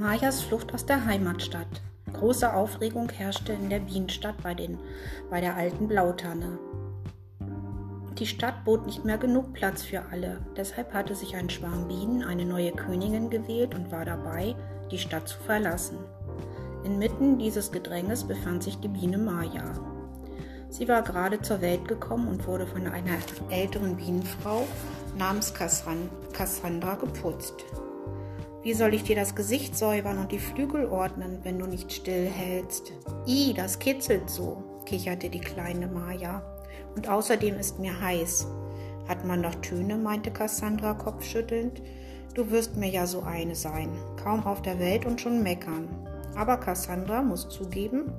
Mayas Flucht aus der Heimatstadt. Große Aufregung herrschte in der Bienenstadt bei, den, bei der alten Blautanne. Die Stadt bot nicht mehr genug Platz für alle. Deshalb hatte sich ein Schwarm Bienen eine neue Königin gewählt und war dabei, die Stadt zu verlassen. Inmitten dieses Gedränges befand sich die Biene Maya. Sie war gerade zur Welt gekommen und wurde von einer älteren Bienenfrau namens Cassandra geputzt. Wie soll ich dir das Gesicht säubern und die Flügel ordnen, wenn du nicht stillhältst? I, das kitzelt so, kicherte die kleine Maya. Und außerdem ist mir heiß. Hat man doch Töne, meinte Cassandra kopfschüttelnd. Du wirst mir ja so eine sein, kaum auf der Welt und schon meckern. Aber Cassandra muss zugeben,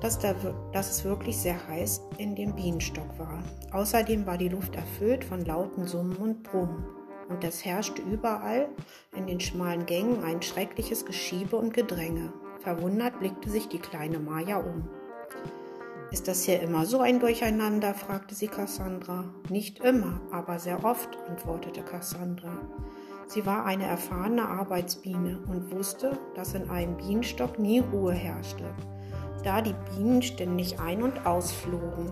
dass, da, dass es wirklich sehr heiß in dem Bienenstock war. Außerdem war die Luft erfüllt von lauten Summen und Brummen und es herrschte überall in den schmalen Gängen ein schreckliches Geschiebe und Gedränge. Verwundert blickte sich die kleine Maja um. Ist das hier immer so ein Durcheinander? fragte sie Cassandra. Nicht immer, aber sehr oft, antwortete Cassandra. Sie war eine erfahrene Arbeitsbiene und wusste, dass in einem Bienenstock nie Ruhe herrschte, da die Bienen ständig ein- und ausflogen.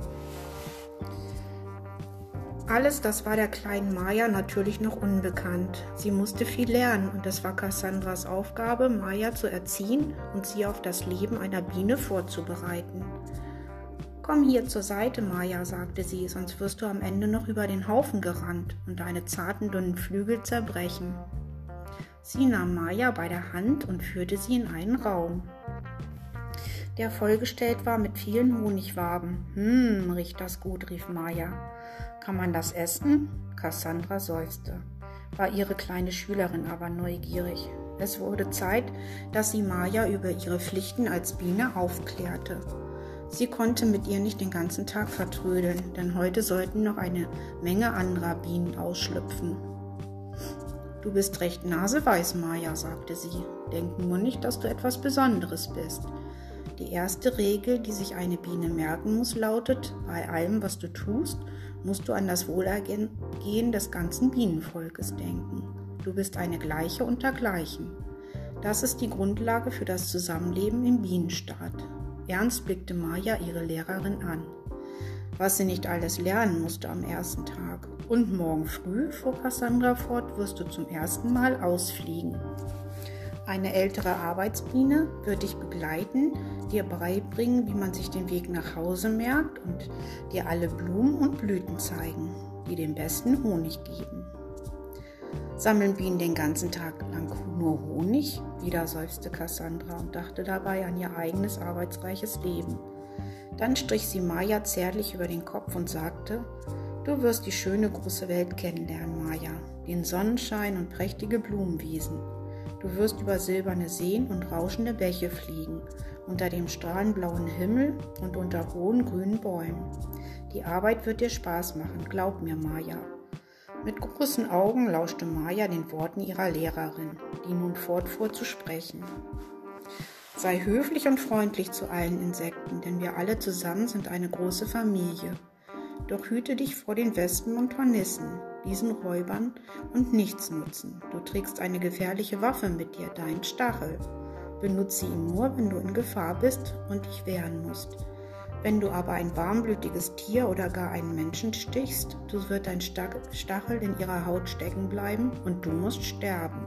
Alles das war der kleinen Maya natürlich noch unbekannt. Sie musste viel lernen und es war Cassandras Aufgabe, Maya zu erziehen und sie auf das Leben einer Biene vorzubereiten. Komm hier zur Seite, Maya, sagte sie, sonst wirst du am Ende noch über den Haufen gerannt und deine zarten, dünnen Flügel zerbrechen. Sie nahm Maya bei der Hand und führte sie in einen Raum, der vollgestellt war mit vielen Honigwaben. Hm, riecht das gut, rief Maya. Kann man das essen? Cassandra seufzte. War ihre kleine Schülerin aber neugierig. Es wurde Zeit, dass sie Maya über ihre Pflichten als Biene aufklärte. Sie konnte mit ihr nicht den ganzen Tag vertrödeln, denn heute sollten noch eine Menge anderer Bienen ausschlüpfen. Du bist recht naseweiß, Maya, sagte sie. Denk nur nicht, dass du etwas Besonderes bist. Die erste Regel, die sich eine Biene merken muss, lautet, bei allem, was du tust, musst du an das Wohlergehen des ganzen Bienenvolkes denken. Du bist eine Gleiche unter Gleichen. Das ist die Grundlage für das Zusammenleben im Bienenstaat. Ernst blickte Maja ihre Lehrerin an. Was sie nicht alles lernen musste am ersten Tag. Und morgen früh, fuhr Cassandra fort, wirst du zum ersten Mal ausfliegen. Eine ältere Arbeitsbiene wird dich begleiten, dir beibringen, wie man sich den Weg nach Hause merkt und dir alle Blumen und Blüten zeigen, die den besten Honig geben. Sammeln Bienen den ganzen Tag lang nur Honig? Wieder seufzte Cassandra und dachte dabei an ihr eigenes arbeitsreiches Leben. Dann strich sie Maya zärtlich über den Kopf und sagte, Du wirst die schöne große Welt kennenlernen, Maya, den Sonnenschein und prächtige Blumenwiesen. Du wirst über silberne Seen und rauschende Bäche fliegen, unter dem strahlenblauen Himmel und unter hohen grünen Bäumen. Die Arbeit wird dir Spaß machen, glaub mir, Maya. Mit großen Augen lauschte Maya den Worten ihrer Lehrerin, die nun fortfuhr zu sprechen. Sei höflich und freundlich zu allen Insekten, denn wir alle zusammen sind eine große Familie. Doch hüte dich vor den Wespen und Hornissen, diesen Räubern und Nichtsnutzen. Du trägst eine gefährliche Waffe mit dir, deinen Stachel. Benutze ihn nur, wenn du in Gefahr bist und dich wehren musst. Wenn du aber ein warmblütiges Tier oder gar einen Menschen stichst, so wird dein Stachel in ihrer Haut stecken bleiben und du musst sterben.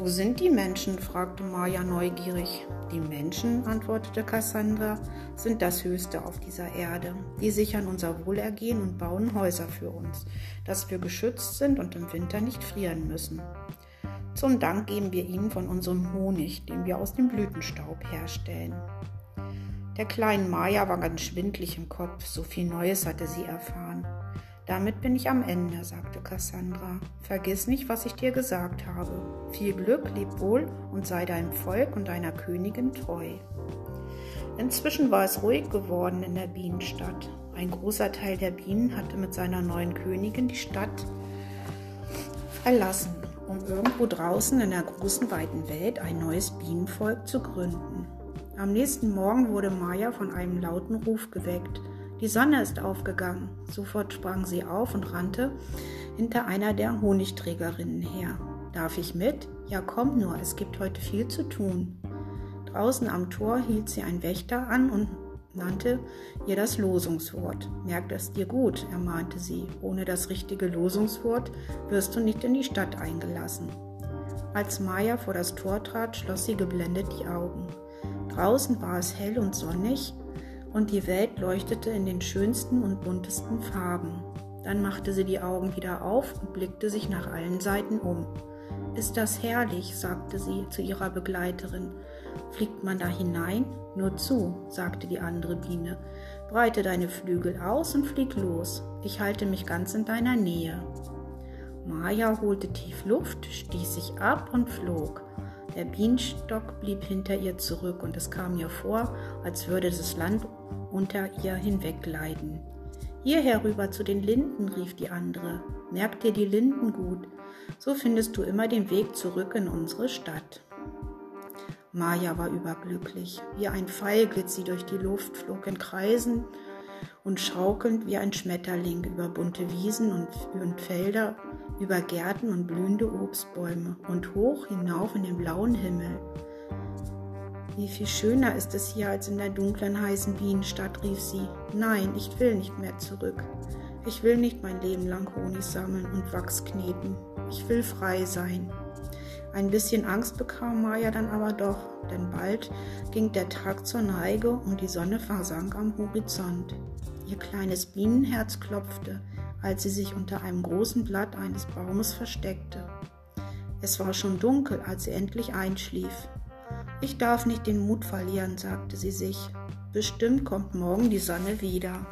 Wo sind die Menschen? fragte Maya neugierig. Die Menschen, antwortete Cassandra, sind das Höchste auf dieser Erde. Die sichern unser Wohlergehen und bauen Häuser für uns, dass wir geschützt sind und im Winter nicht frieren müssen. Zum Dank geben wir ihnen von unserem Honig, den wir aus dem Blütenstaub herstellen. Der kleinen Maya war ganz schwindlig im Kopf, so viel Neues hatte sie erfahren. Damit bin ich am Ende, sagte Cassandra. Vergiss nicht, was ich dir gesagt habe. Viel Glück, leb wohl und sei deinem Volk und deiner Königin treu. Inzwischen war es ruhig geworden in der Bienenstadt. Ein großer Teil der Bienen hatte mit seiner neuen Königin die Stadt verlassen, um irgendwo draußen in der großen weiten Welt ein neues Bienenvolk zu gründen. Am nächsten Morgen wurde Maya von einem lauten Ruf geweckt. Die Sonne ist aufgegangen. Sofort sprang sie auf und rannte hinter einer der Honigträgerinnen her. Darf ich mit? Ja, komm nur, es gibt heute viel zu tun. Draußen am Tor hielt sie ein Wächter an und nannte ihr das Losungswort. Merk es dir gut, ermahnte sie. Ohne das richtige Losungswort wirst du nicht in die Stadt eingelassen. Als Maya vor das Tor trat, schloss sie geblendet die Augen. Draußen war es hell und sonnig und die Welt leuchtete in den schönsten und buntesten Farben. Dann machte sie die Augen wieder auf und blickte sich nach allen Seiten um. Ist das herrlich, sagte sie zu ihrer Begleiterin. Fliegt man da hinein? Nur zu, sagte die andere Biene. Breite deine Flügel aus und flieg los. Ich halte mich ganz in deiner Nähe. Maja holte tief Luft, stieß sich ab und flog. Der Bienenstock blieb hinter ihr zurück und es kam ihr vor, als würde das Land unter ihr hinweggleiten. Hier herüber zu den Linden, rief die andere. Merk dir die Linden gut, so findest du immer den Weg zurück in unsere Stadt. Maja war überglücklich. Wie ein Pfeil glitt sie durch die Luft, flog in Kreisen und schaukelnd wie ein Schmetterling über bunte Wiesen und, und Felder, über Gärten und blühende Obstbäume und hoch hinauf in den blauen Himmel. Wie viel schöner ist es hier als in der dunklen, heißen Bienenstadt, rief sie. Nein, ich will nicht mehr zurück. Ich will nicht mein Leben lang Honig sammeln und Wachs kneten. Ich will frei sein. Ein bisschen Angst bekam Maya dann aber doch, denn bald ging der Tag zur Neige und die Sonne versank am Horizont. Ihr kleines Bienenherz klopfte, als sie sich unter einem großen Blatt eines Baumes versteckte. Es war schon dunkel, als sie endlich einschlief. Ich darf nicht den Mut verlieren, sagte sie sich. Bestimmt kommt morgen die Sonne wieder.